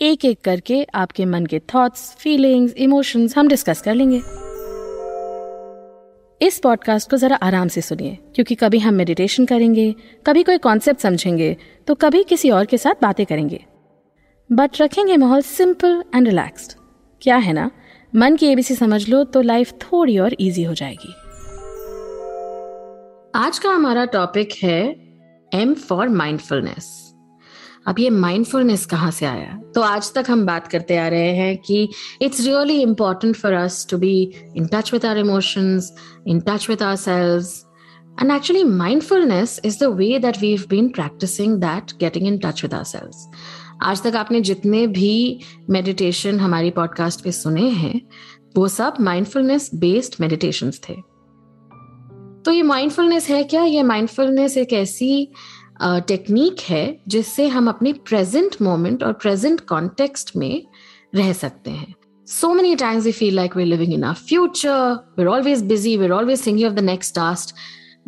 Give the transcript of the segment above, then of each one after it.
एक एक करके आपके मन के थॉट्स फीलिंग्स इमोशंस हम डिस्कस कर लेंगे। इस पॉडकास्ट को जरा आराम से सुनिए, क्योंकि कभी हम मेडिटेशन करेंगे, कभी कोई कॉन्सेप्ट समझेंगे तो कभी किसी और के साथ बातें करेंगे। बट रखेंगे माहौल सिंपल एंड रिलैक्स्ड क्या है ना? मन की एबीसी समझ लो तो लाइफ थोड़ी और इजी हो जाएगी। आज का हमारा टॉपिक है एम फॉर माइंडफुलनेस अब ये माइंडफुलनेस कहाँ से आया? तो आज तक हम बात करते आ रहे हैं कि it's really important for us to be in touch with our emotions in touch with ourselves And actually, mindfulness is the way that we've been practicing that getting in touch with ourselves. आज तक आपने जितने भी meditation हमारी podcast पे सुने हैं वो सब माइंडफुलनेस बेस्ड मेडिटेशन थे। तो ये माइंडफुलनेस है क्या? ये माइंडफुलनेस एक ऐसी टेक्निक है जिससे हम अपने प्रेजेंट मोमेंट और प्रेजेंट कॉन्टेक्स्ट में रह सकते हैं। So many times we feel like we living in our future we are always busy we are always thinking of the next task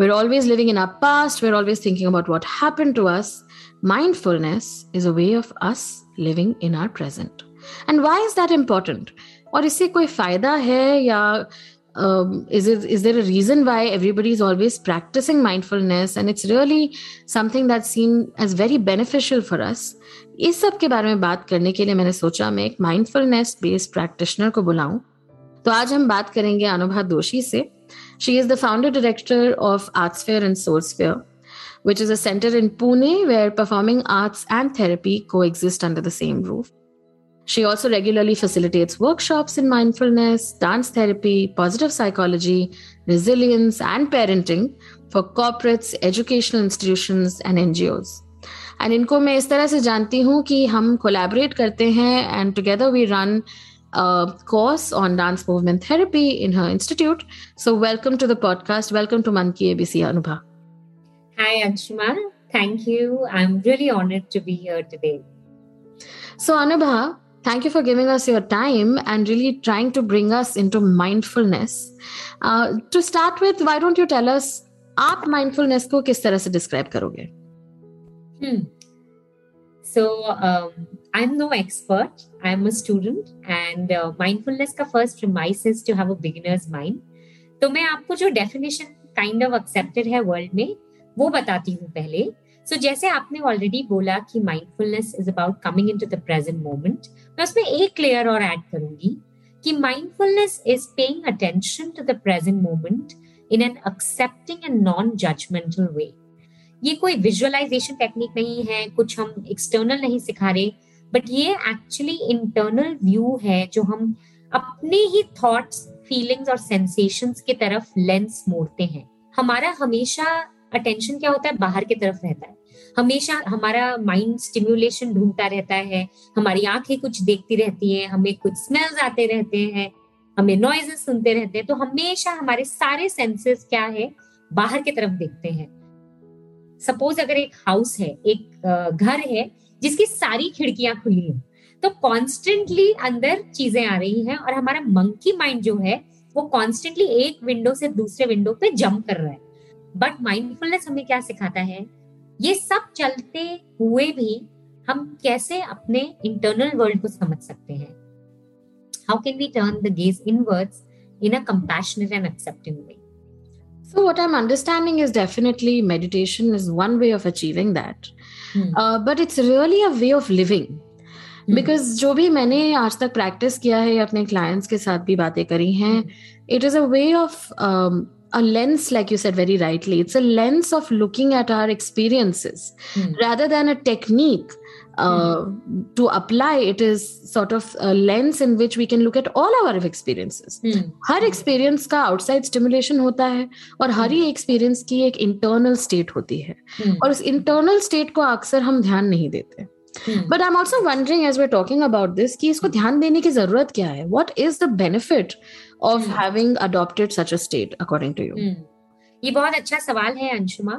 we are always living in our past we are always thinking about what happen to us mindfulness is a way of us living in our present and why is that important और इससे कोई फ़ायदा है या um, is it is there a reason why everybody is always practicing mindfulness and it's really something that's seen as very beneficial for us इस सब के बारे में बात करने के लिए मैंने सोचा मैं एक माइंडफुलनेस बेस्ड प्रैक्टिशनर को बुलाऊं तो आज हम बात करेंगे अनुभा दोषी से she is the founder director of arts fair and source fair which is a center in Pune where performing arts and therapy coexist under the same roof. She also regularly facilitates workshops in mindfulness, dance therapy, positive psychology, resilience, and parenting for corporates, educational institutions, and NGOs. And इनको मैं इस तरह से जानती हूँ कि हम collaborate करते हैं and together we run course on dance movement therapy in her institute. So, welcome to the podcast. Welcome to Manki ABC Anubha. Hi, Anshuma. Thank you. I'm really honored to be here today. So, Anubha, thank you for giving us your time and really trying to bring us into mindfulness. Uh, to start with, why don't you tell us आप mindfulness को किस तरह से describe करोगे? Hmm. So um, I'm no expert. I'm a student, and uh, mindfulness का first premise is to have a beginner's mind. तो मैं आपको जो definition kind of accepted है world में वो बताती हूँ पहले सो so, जैसे आपने ऑलरेडी बोला कि mindfulness is about coming into the present moment मैं उसमें एक लेयर और ऐड करूँगी कि mindfulness is paying attention to the present moment in an accepting and non judgemental way ये कोई विजुअलाइजेशन टेक्निक नहीं है, कुछ हम एक्सटर्नल नहीं सिखा रहे बट ये एक्चुअली इंटरनल व्यू है जो हम अपने ही थॉट्स फीलिंग्स और सेंसेशंस की तरफ़ लेंस मोड़ते हैं। हमारा हमेशा अटेंशन क्या होता है? बाहर की तरफ़ रहता है। हमेशा हमारा माइंड स्टिम्युलेशन ढूंढता रहता है, हमारी आँखें कुछ देखती रहती हैं, हमें कुछ स्मेल्स आते रहते हैं, हमें नॉइजेस सुनते रहते हैं तो हमेशा हमारे सारे सेंसेस क्या है, बाहर की तरफ़ देखते हैं। सपोज़ अगर एक हाउस है, एक घर है, जिसकी सारी खिड़कियाँ खुली हैं तो कॉन्स्टेंटली अंदर चीज़ें आ रही हैं और हमारा मंकी माइंड जो है, वो कॉन्स्टेंटली एक विंडो से दूसरे विंडो पे जंप कर रहा है। बट माइंडफुलनेस हमें क्या सिखाता है? ये सब चलते हुए भी हम कैसे अपने इंटरनल वर्ल्ड को समझ सकते हैं how can we turn the gaze inwards in a compassionate and accepting way. So, what I'm understanding is definitely meditation is one way of achieving that. Hmm. Uh, but it's really a way of living. Because जो भी मैंने आज तक practice किया है अपने clients के साथ भी बातें करी हैं it is a way of a lens, like you said very rightly, it's a lens of looking at our experiences mm. rather than a technique. Uh, mm. To apply, it is sort of a lens in which we can look at all our experiences. Mm. हर experience का outside stimulation होता है और हर ही experience की एक internal state होती है और उस internal state को अक्सर हम ध्यान नहीं देते but I am also wondering as we talking about this कि इसको ध्यान देने की ज़रूरत क्या है what is the benefit of having adopted such a state according to you ये बहुत अच्छा सवाल है अंशुमा।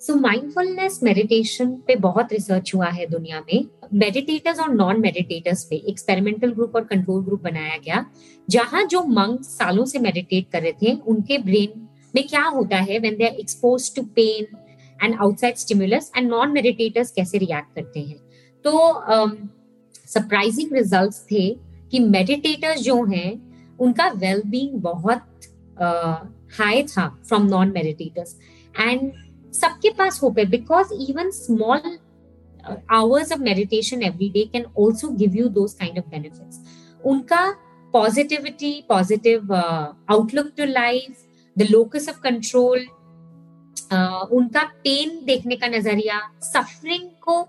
सो माइंडफुलनेस मेडिटेशन पे बहुत रिसर्च हुआ है दुनिया में। मेडिटेटर्स और नॉन मेडिटेटर्स पे एक्सपेरिमेंटल ग्रुप और कंट्रोल ग्रुप बनाया गया जहाँ जो मंग सालों से मेडिटेट कर रहे थे उनके ब्रेन में क्या होता है when they are expose to pain and outside stimulus and non meditators कैसे रिएक्ट करते हैं? तो सरप्राइजिंग um, रिजल्ट्स थे कि मेडिटेटर्स जो हैं उनका वेल बींग बहुत हाई था फ्रॉम नॉन मेडिटेटर्स एंड सबके पास होप है because even small hours of meditation every day can also give you those kind of benefits उनका positivity positive outlook to life the locus of control उनका pain देखने का नज़रिया suffering को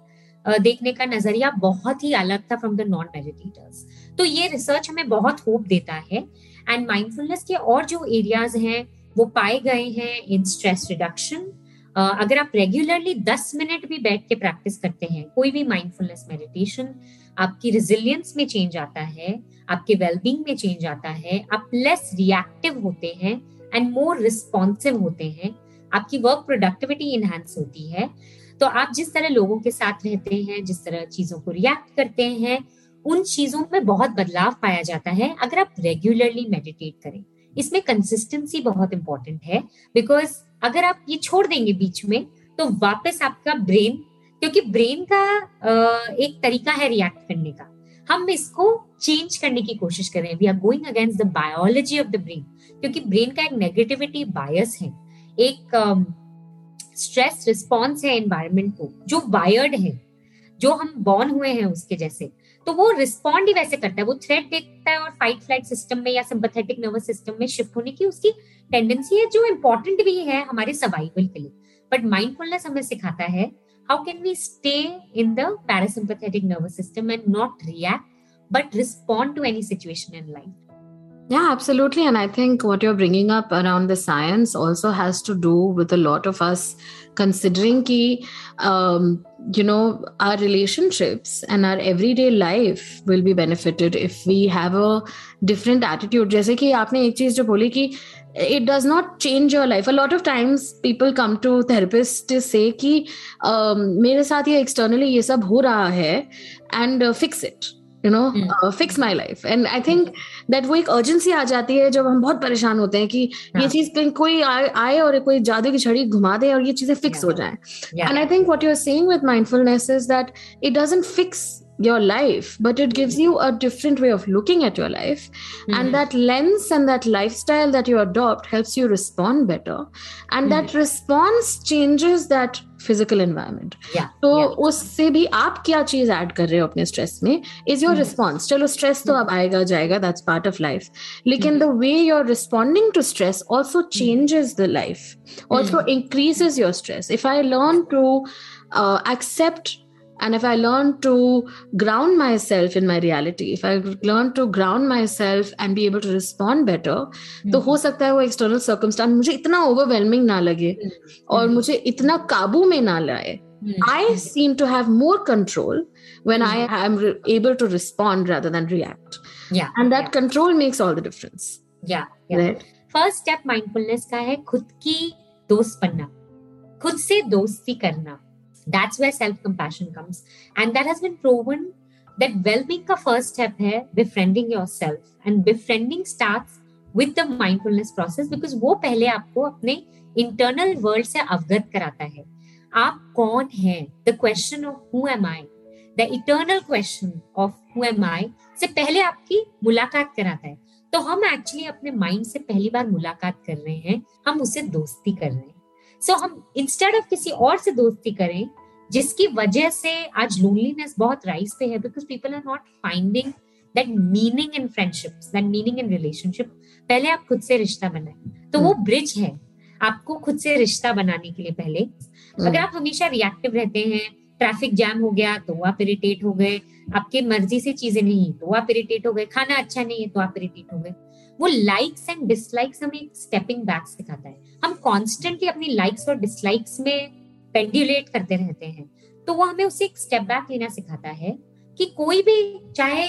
देखने का नज़रिया बहुत ही अलग था फ्रॉम द नॉन मेडिटेटर्स तो ये रिसर्च हमें बहुत होप देता है एंड माइंडफुलनेस के और जो एरियाज़ हैं, वो पाए गए हैं इन स्ट्रेस रिडक्शन अगर आप रेगुलरली 10 मिनट भी बैठ के प्रैक्टिस करते हैं, कोई भी माइंडफुलनेस मेडिटेशन आपकी रिजिलियंस में चेंज आता है, आपके वेलबींग में चेंज आता है, आप लेस रिएक्टिव होते हैं एंड मोर रिस्पॉन्सिव होते हैं, आपकी वर्क प्रोडक्टिविटी इनहेंस होती है तो आप जिस तरह लोगों के साथ रहते हैं, जिस तरह चीज़ों को रिएक्ट करते हैं, उन चीज़ों में बहुत बदलाव पाया जाता है। अगर आप रेगुलरली मेडिटेट करें, इसमें कंसिस्टेंसी बहुत इंपॉर्टेंट है। बिकॉज़ अगर आप ये छोड़ देंगे बीच में तो वापस आपका ब्रेन क्योंकि ब्रेन का एक तरीका है रिएक्ट करने का। हम इसको चेंज करने की कोशिश करें we are going against the biology of the brain क्योंकि ब्रेन का एक नेगेटिविटी बायस है। एक स्ट्रेस रिस्पॉन्स है एनवायरमेंट को, जो वायर्ड है, जो हम बॉर्न हुए हैं उसके जैसे तो वो रिस्पॉन्ड ही वैसे करता है, वो थ्रेट देखता है और फाइट फ़्लाइट सिस्टम में या सिंपथेटिक नर्वस सिस्टम में शिफ्ट होने की उसकी टेंडेंसी है, जो इम्पोर्टेंट भी है हमारे सर्वाइवल के लिए बट माइंडफुलनेस हमें सिखाता है how can we stay in the parasympathetic nervous system and not react but respond to any situation in life. Yeah, absolutely. And I think what you're bringing up around the science also has to do with a lot of us considering ki, um, you know, our relationships and our everyday life will be benefited if we have a different attitude. जैसे कि आपने एक चीज जो बोली कि it does not change your life a lot of times people come to therapists to say कि uh, मेरे साथ ये externally ये सब हो रहा है and uh, fix it you know fix my life and I think That वो एक अर्जेंसी आ जाती है जब हम बहुत परेशान होते हैं कि yeah. ये चीज़ कहीं कोई आए, आए और कोई जादू की छड़ी घुमा दे और ये चीज़ें फिक्स yeah. हो जाए and I think what you are saying with mindfulness is that it doesn't fix your life but it gives you a different way of looking at your life mm-hmm. and that lens and that lifestyle that you adopt helps you respond better and mm-hmm. that response changes that physical environment तो उससे भी आप क्या चीज add कर रहे हो अपने स्ट्रेस में इज योर रिस्पॉन्स चलो स्ट्रेस तो अब आएगा जाएगा दैट्स पार्ट ऑफ लाइफ लेकिन the way you are responding to stress also changes the life also increases your stress if I learn to accept and if i learn to ground myself in my reality if i learn to ground myself and be able to respond better mm-hmm. तो हो सकता है वो external circumstance मुझे इतना overwhelming ना लगे mm-hmm. और मुझे इतना काबू में ना लाए I seem to have more control when I am re- able to respond rather than react. Yeah. And that yeah. control makes all the difference. Yeah. yeah. Right? First step mindfulness का है खुद की दोस्त बनना खुद से दोस्ती करना that's where self compassion comes and that has been proven that well-being ka first step hai befriending yourself and befriending starts with the mindfulness process because वो पहले आपको अपने internal world से अवगत कराता है आप कौन हैं the question of who am I the eternal question of who am I से पहले आपकी मुलाकात कराता है तो हम एक्चुअली अपने माइंड से पहली बार मुलाकात कर रहे हैं हम उससे दोस्ती कर रहे हैं सो so, हम इंस्टेड ऑफ़ किसी और से दोस्ती करें जिसकी वजह से आज लोनलीनेस बहुत राइज पे है because people are not finding that meaning in friendship that meaning in relationship पहले आप खुद से रिश्ता बनाए तो वो ब्रिज hmm. है आपको खुद से रिश्ता बनाने के लिए पहले। hmm. अगर आप हमेशा रिएक्टिव रहते हैं ट्रैफ़िक जैम हो गया तो आप इरिटेट हो गए। आपके मर्ज़ी से चीज़ें नहीं तो आप इरिटेट हो गए। खाना अच्छा नहीं है तो आप इरिटेट हो गए। वो लाइक्स एंड डिसलाइक्स हमें स्टेपिंग बैक सिखाता है। हम कॉन्स्टेंटली अपनी लाइक्स और डिसलाइक्स में पेंड्यूलेट करते रहते हैं तो वो हमें उसे एक स्टेप बैक लेना सिखाता है कि कोई भी चाहे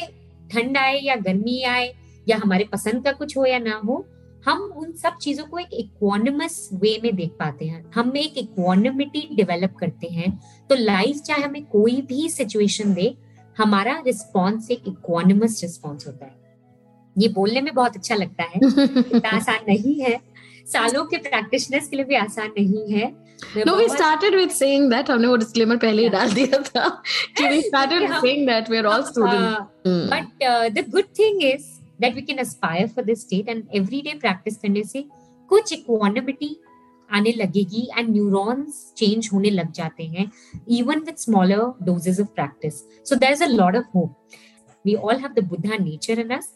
ठंड आए या गर्मी आए या हमारे पसंद का कुछ हो या ना हो, हम उन सब चीज़ों को एक इक्वानिमस वे में देख पाते हैं। हम एक इक्वानिमिटी डेवलप करते हैं तो लाइफ चाहे हमें कोई भी सिचुएशन दे, हमारा रिस्पॉन्स एक इक्वानिमस रिस्पॉन्स होता है। ये बोलने में बहुत अच्छा लगता है, इतना आसान नहीं है। सालों के प्रैक्टिशनर्स के लिए भी आसान नहीं है। No, we started with saying that. हमने वो disclaimer पहले ही डाल दिया था कि we started Yeah. saying that we're all students. Uh, Hmm. but uh, the good thing is that we can aspire for this state and everyday practice करने से कुछ equanimity आने लगेगी and neurons change होने लग जाते हैं even with smaller doses of practice. So there's a lot of hope. We all have the Buddha nature in us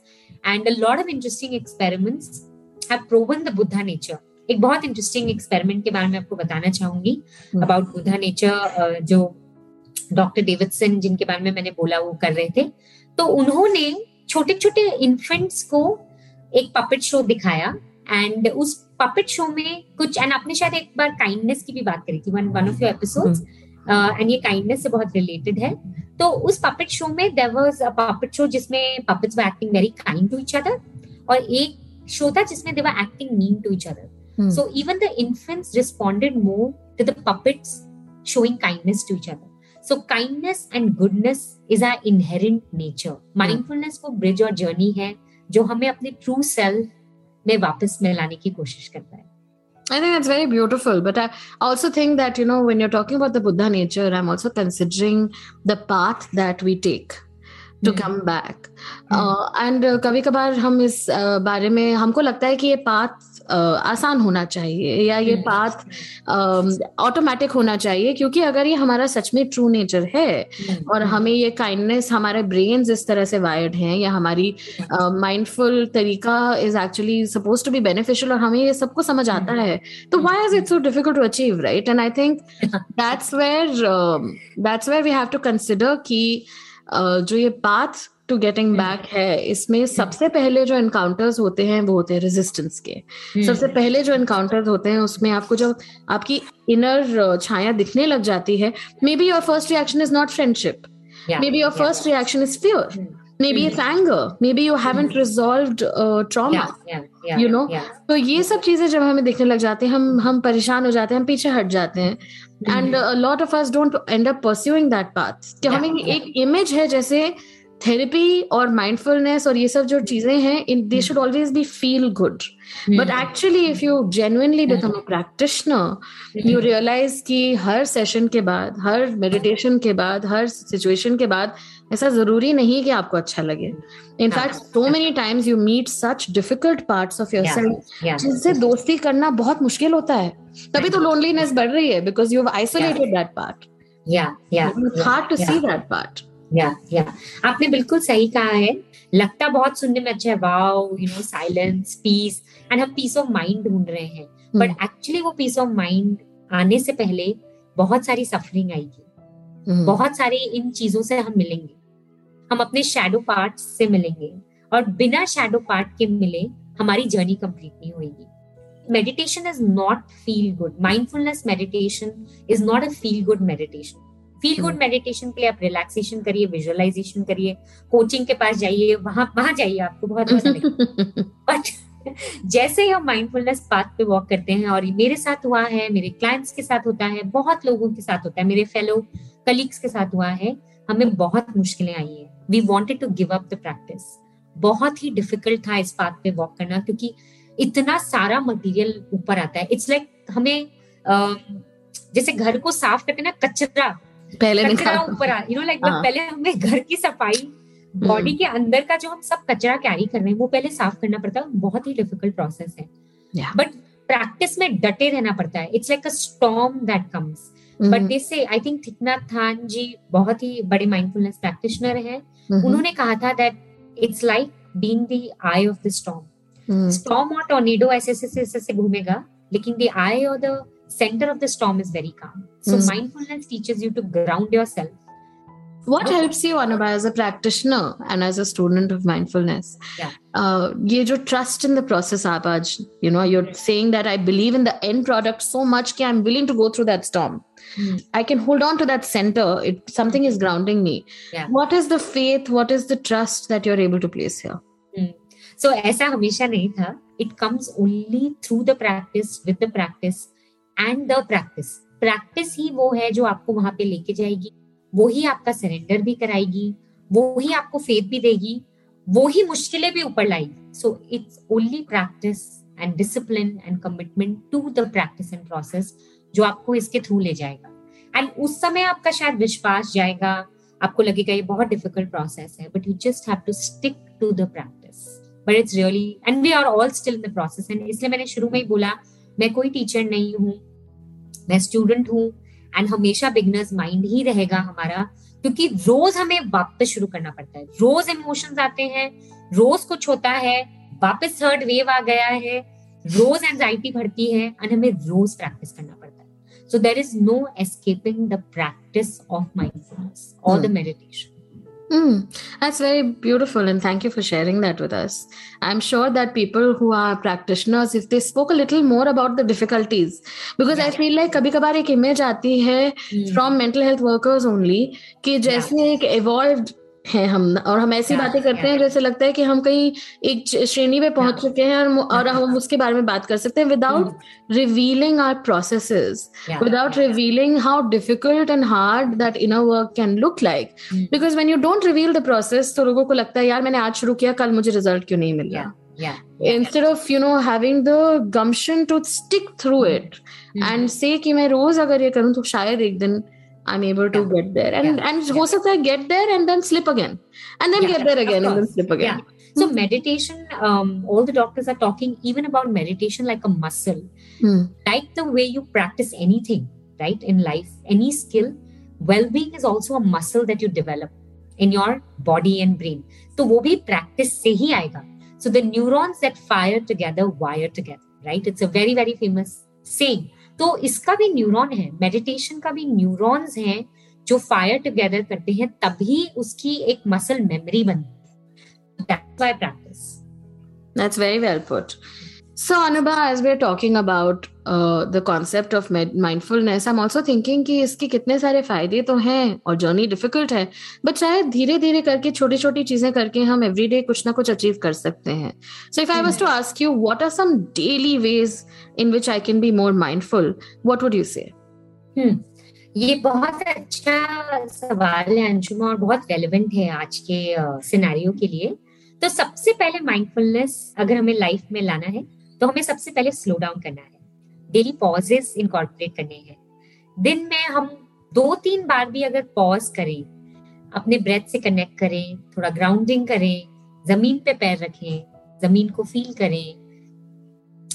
and a lot of interesting experiments have proven the Buddha nature. एक बहुत interesting experiment के बारे में आपको बताना चाहूँगी. About Buddha nature जो doctor Davidson जिनके बारे में मैंने बोला वो कर रहे थे। तो उन्होंने छोटे छोटे इन्फेंट्स को एक पपेट शो दिखाया एंड उस पपेट शो में कुछ एंड आपने शायद एक बार काइंडनेस की भी बात करी थी one one of your episodes and ये काइंडनेस से बहुत रिलेटेड है। तो उस पपेट शो में there was a puppet show जिसमें puppets were acting very kind to each other और एक शो था जिसमें they were acting mean to each other Hmm. So even the infants responded more to the puppets showing kindness to each other. So kindness and goodness is our inherent nature. Mindfulness वो bridge और journey है जो हमें अपने true self में वापस में लाने की कोशिश करता है. I think that's very beautiful. But I also think that, you know, when you're talking about the Buddha nature, I'm also considering the path that we take to Hmm. come back. Hmm. Uh, and uh, कभी कभार हम इस uh, बारे में हमको लगता है कि ये पाथ uh, आसान होना चाहिए या ये Hmm. पाथ ऑटोमेटिक होना चाहिए क्योंकि अगर ये हमारा सच में ट्रू नेचर है Hmm. और हमें ये काइंडनेस हमारे ब्रेन इस तरह से वायर्ड हैं या हमारी माइंडफुल तरीका is actually suppose to be beneficial और हमें ये सबको समझ आता। है तो why is it so difficult to achieve right and I think that's where that's where we have to consider कि uh, जो ये path to getting hmm. Back है इसमें सबसे पहले जो एनकाउंटर्स होते हैं वो होते हैं रेजिस्टेंस के Hmm. सबसे पहले जो एनकाउंटर्स होते हैं उसमें आपको जब आपकी इनर छाया दिखने लग जाती है maybe your first reaction is not friendship maybe your first reaction is Hmm. Maybe it's anger. Maybe you haven't resolved uh, trauma Yeah, yeah, yeah, You know? yeah. तो ये सब चीज़ें जब हमें दिखने लग जाती हैं हम हम परेशान हो जाते हैं हम पीछे हट जाते हैं। And lot of us don't end up pursuing that path कि हमें एक इमेज है जैसे थेरेपी और माइंडफुलनेस और ये सब जो चीज़ें हैं in they should always be feel good. But actually if you genuinely become a practitioner you realise कि हर सेशन के बाद हर मेडिटेशन के बाद हर सिचुएशन के बाद ऐसा ज़रूरी नहीं कि आपको अच्छा लगे। In fact so many times you meet such difficult parts of your self. जिनसे दोस्ती करना बहुत मुश्किल होता है। तभी तो लोनलीनेस बढ़ रही है because you isolated that part Yeah, yeah, yeah, hard to see that part yeah yeah आपने बिल्कुल सही कहा है। लगता बहुत सुनने में अच्छा है wow you know silence peace and हम पीस ऑफ़ माइंड ढूंढ रहे हैं। बट एक्चुअली वो पीस ऑफ़ माइंड आने से पहले बहुत सारी सफरिंग आएगी। बहुत सारे इन चीज़ों से हम मिलेंगे। हम अपने शेडो पार्ट से मिलेंगे और बिना शेडो पार्ट के मिले हमारी जर्नी कंप्लीट नहीं होगी meditation is not feel good mindfulness meditation is not a feel good meditation feel good. Meditation के लिए आप रिलैक्सेशन करिए विजुअलाइजेशन करिए कोचिंग के पास जाइए वहाँ वहाँ जाइए आपको बहुत बट जैसे ही हम माइंडफुलनेस पाथ पे वॉक करते हैं और ये मेरे साथ हुआ है मेरे क्लाइंट्स के साथ होता है बहुत लोगों के साथ होता है मेरे फेलो कलीग्स के साथ हुआ है हमें बहुत मुश्किलें आई है। We wanted to give up the practice बहुत ही डिफ़िकल्ट था इस पाथ पे वॉक करना क्योंकि इतना सारा मटेरियल ऊपर आता है। इट्स लाइक like हमें अ, जैसे घर को साफ़ करते ना कचरा पहले कचरा ऊपर यू नो लाइक। पहले हमें घर की सफ़ाई बॉडी के अंदर का जो हम सब कचरा कैरी कर रहे हैं वो पहले साफ़ करना पड़ता है। बहुत ही डिफ़िकल्ट प्रोसेस है। But Yeah. प्रैक्टिस में डटे रहना पड़ता है। It's like a storm that comes but this say I think थिकनाथ थान जी बहुत ही बड़े माइंडफुलनेस प्रैक्टिशनर हैं। उन्होंने कहा था that it's like being the eye of the storm storm और टॉर्नेडो ऐसे ऐसे ऐसे ऐसे घूमेगा लेकिन द आई और the centre of the storm is very calm so mindfulness teachers you to ground your yourself. what helps you anubha as a practitioner and as a student of mindfulness Yeah. uh, ye jo trust in the process aap aaj you know you're saying that i believe in the end product so much that i'm willing to go through that storm Hmm. i can hold on to that center it something is grounding me Yeah. what is the faith what is the trust that you're able to place here सो ऐसा हमेशा नहीं था it comes only through the practice with the practice and the practice practice ही वो है जो आपको वहां पे लेके जाएगी वो ही आपका सरेंडर भी कराएगी, वो ही आपको फेथ भी देगी, वो ही मुश्किलें भी ऊपर लाएगी। So it's only practice and discipline and commitment to the practice and process जो आपको इसके थ्रू ले जाएगा। एंड उस समय आपका शायद विश्वास जाएगा, आपको लगेगा ये बहुत डिफ़िकल्ट प्रोसेस है but you just have to stick to the practice but it's really and we are all still in the process and इसलिए मैंने शुरू में ही बोला, मैं कोई टीचर नहीं हूँ, मैं स्टूडेंट हूँ एंड हमेशा बिगनर्स माइंड ही रहेगा हमारा क्योंकि रोज हमें वापस शुरू करना पड़ता है। रोज इमोशंस आते हैं रोज कुछ होता है वापस थर्ड वेव आ गया है रोज एंजाइटी बढ़ती है एंड हमें रोज प्रैक्टिस करना पड़ता है। So there is no escaping the practice of mindfulness और the. Meditation Mm, that's very beautiful, and thank you for sharing that with us. I'm sure that people who are practitioners, if they spoke a little more about the difficulties, because I Yeah. feel like कभी कभार एक image आती है from mental health workers only कि जैसे एक evolved हैं हम और हम ऐसी बातें करते हैं जैसे लगता है कि हम कहीं एक श्रेणी पे पहुँच चुके हैं और और हम उसके बारे में बात कर सकते हैं without revealing our process without revealing how difficult and hard that inner work can look like because when you don't reveal the process तो लोगों को लगता है यार मैंने आज शुरू किया कल मुझे रिज़ल्ट क्यों नहीं मिल गया instead of you know having the gumption to stick through it and say कि मैं रोज अगर ये करूँ तो शायद एक दिन I'm able to yeah. get there. And yeah. and yeah. get there and then slip again. And then get there again and then slip again. So mm-hmm. meditation, um, all the doctors are talking even about meditation like a muscle. Mm. Like the way you practice anything, right? In life, any skill, well-being is also a muscle that you develop in your body and brain. So wo bhi practice se hi aega. So the neurons that fire together wire together, right? It's a very, very famous saying. तो इसका भी neuron है meditation का भी neurons हैं जो fire together करते हैं, तभी उसकी एक मसल मेमोरी बनती है that's why practice that's very well put. So, Anubha, as we're talking about uh, the concept of med- mindfulness, I'm also thinking कि इसके कितने सारे फ़ायदे तो हैं और जर्नी डिफ़िकल्ट है बट शायद धीरे धीरे करके छोटी छोटी चीज़ें करके हम एवरीडे कुछ ना कुछ अचीव कर सकते हैं। So if I was to ask you what are some daily ways in which I can be more mindful what would you say ये बहुत अच्छा सवाल है अंशुमा और बहुत रेलिवेंट है आज के सिनेरियो के लिए। तो सबसे पहले माइंडफुलनेस अगर हमें लाइफ में लाना है तो हमें सबसे पहले स्लो डाउन करना है। डेली पॉजेस इनकॉर्पोरेट करने हैं। दिन में हम दो तीन बार भी अगर पॉज करें, अपने ब्रेथ से कनेक्ट करें, थोड़ा ग्राउंडिंग करें, ज़मीन पे पैर रखें, ज़मीन को फील करें,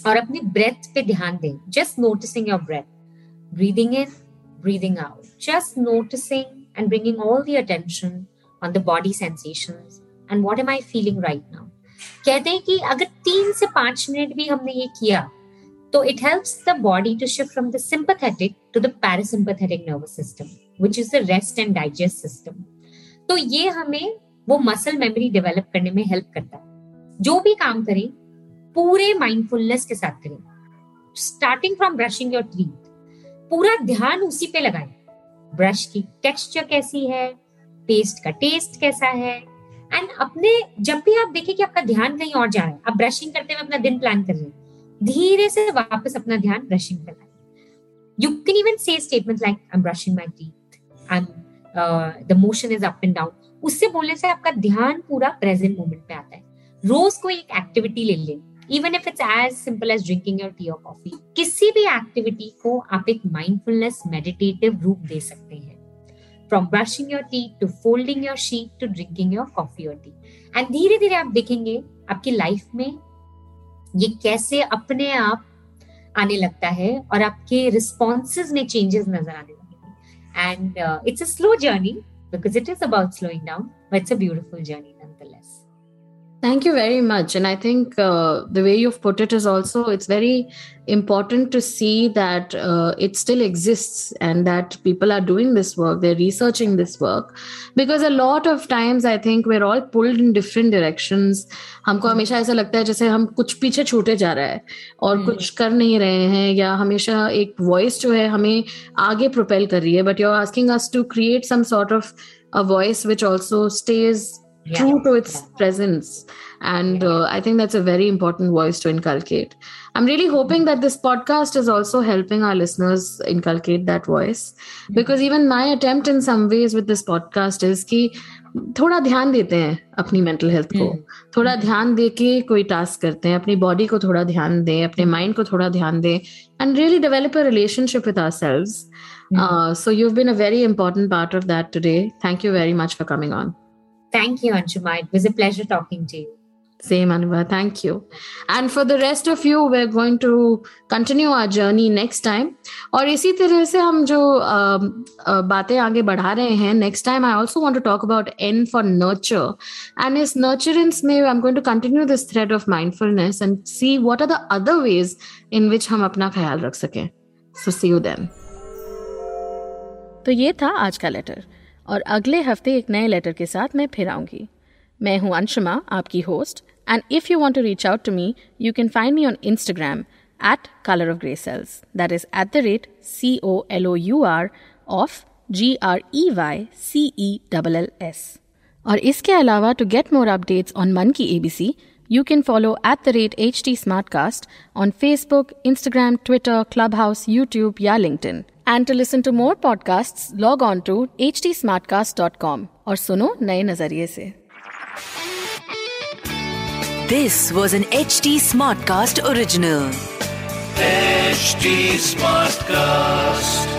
और अपने ब्रेथ पे ध्यान दें। Just noticing your breath breathing in breathing out just noticing and bringing all the attention on the body sensations and what am I feeling right now. कहते हैं कि अगर तीन से पाँच मिनट भी हमने ये किया तो it helps the body to shift from the sympathetic to the parasympathetic nervous system, which is the rest and digest system. तो ये हमें वो मसल मेमोरी डेवलप करने में हेल्प करता है। जो भी काम करें पूरे माइंडफुलनेस के साथ करें। Starting from brushing your teeth पूरा ध्यान उसी पे लगाएँ। ब्रश की टेक्सचर कैसी है पेस्ट का टेस्ट कैसा है एंड अपने, जब भी आप देखें कि आपका ध्यान कहीं और जा रहा है, आप ब्रशिंग करते हुए अपना दिन प्लान कर रहे हैं, धीरे से वापस अपना ध्यान ब्रशिंग पे लाएँ you can even say statement like I am brushing my teeth I am the motion is up and down उससे बोलने से आपका ध्यान पूरा प्रेजेंट मोमेंट पे आता है। रोज कोई एक एक्टिविटी ले लें even if it's as simple as drinking your tea और कॉफ़ी किसी भी एक्टिविटी को आप एक माइंडफुलनेस मेडिटेटिव रूप दे सकते हैं। From brushing your tea to folding your sheet to drinking your coffee और टी एंड धीरे धीरे आप देखेंगे आपकी लाइफ में ये कैसे अपने आप आने लगता है और आपके रिस्पॉन्सेज में चेंजेस नज़र आने लगेंगे and it's a slow journey because it is about slowing down but it's a beautiful journey nonetheless. Thank you very much. And I think uh, the way you've put it is also, it's very important to see that uh, it still exists and that people are doing this work, they're researching this work. Because a lot of times I think we're all pulled in different directions. हमको हमेशा ऐसा लगता है जैसे हम कुछ पीछे छूटे जा रहा है और कुछ कर नहीं रहे हैं या हमेशा एक वॉइस जो है हमें आगे प्रोपेल कर रही है but you are asking us to create some sort of a voice which also stage Yeah. true to its Yeah. presence and uh, i think that's a very important voice to inculcate i'm really hoping that this podcast is also helping our listeners inculcate that voice because even my attempt in some ways with this podcast is कि थोड़ा ध्यान देते हैं अपनी mental health को थोड़ा ध्यान दे के कोई टास्क करते हैं अपनी बॉडी को थोड़ा ध्यान दें अपने माइंड को थोड़ा ध्यान दें and really develop a relationship with ourselves so you've been a very important part of that today thank you very much for coming on Thank you, Anshuma. It was a pleasure talking to you. Same, Anuva. Thank you. And for the rest of you, we're going to continue our journey next time. और इसी तरह से हम जो uh, uh, बातें आगे बढ़ा रहे हैं next time I also want to talk about N for nurture and इस नर्चरेंस में I am going to continue this thread of mindfulness and see what are the other ways in which हम अपना ख्याल रख सकें सो सी you then तो ये था आज का लेटर और अगले हफ़्ते एक नए लेटर के साथ मैं फिर आऊँगी। मैं हूँ अंशुमा, आपकी host and if you want to reach out to me you can find me on Instagram at colour of grey cells that is at the rate C O L O U R of G R E Y C E double L S और इसके अलावा to get more updates on Mann ki A B C you can follow at the rate H T Smartcast on Facebook Instagram Twitter Clubhouse YouTube या LinkedIn. And to listen to more podcasts, log on to htsmartcast.com और सुनो नए नजरिए से This was an HT Smartcast original. HT Smartcast.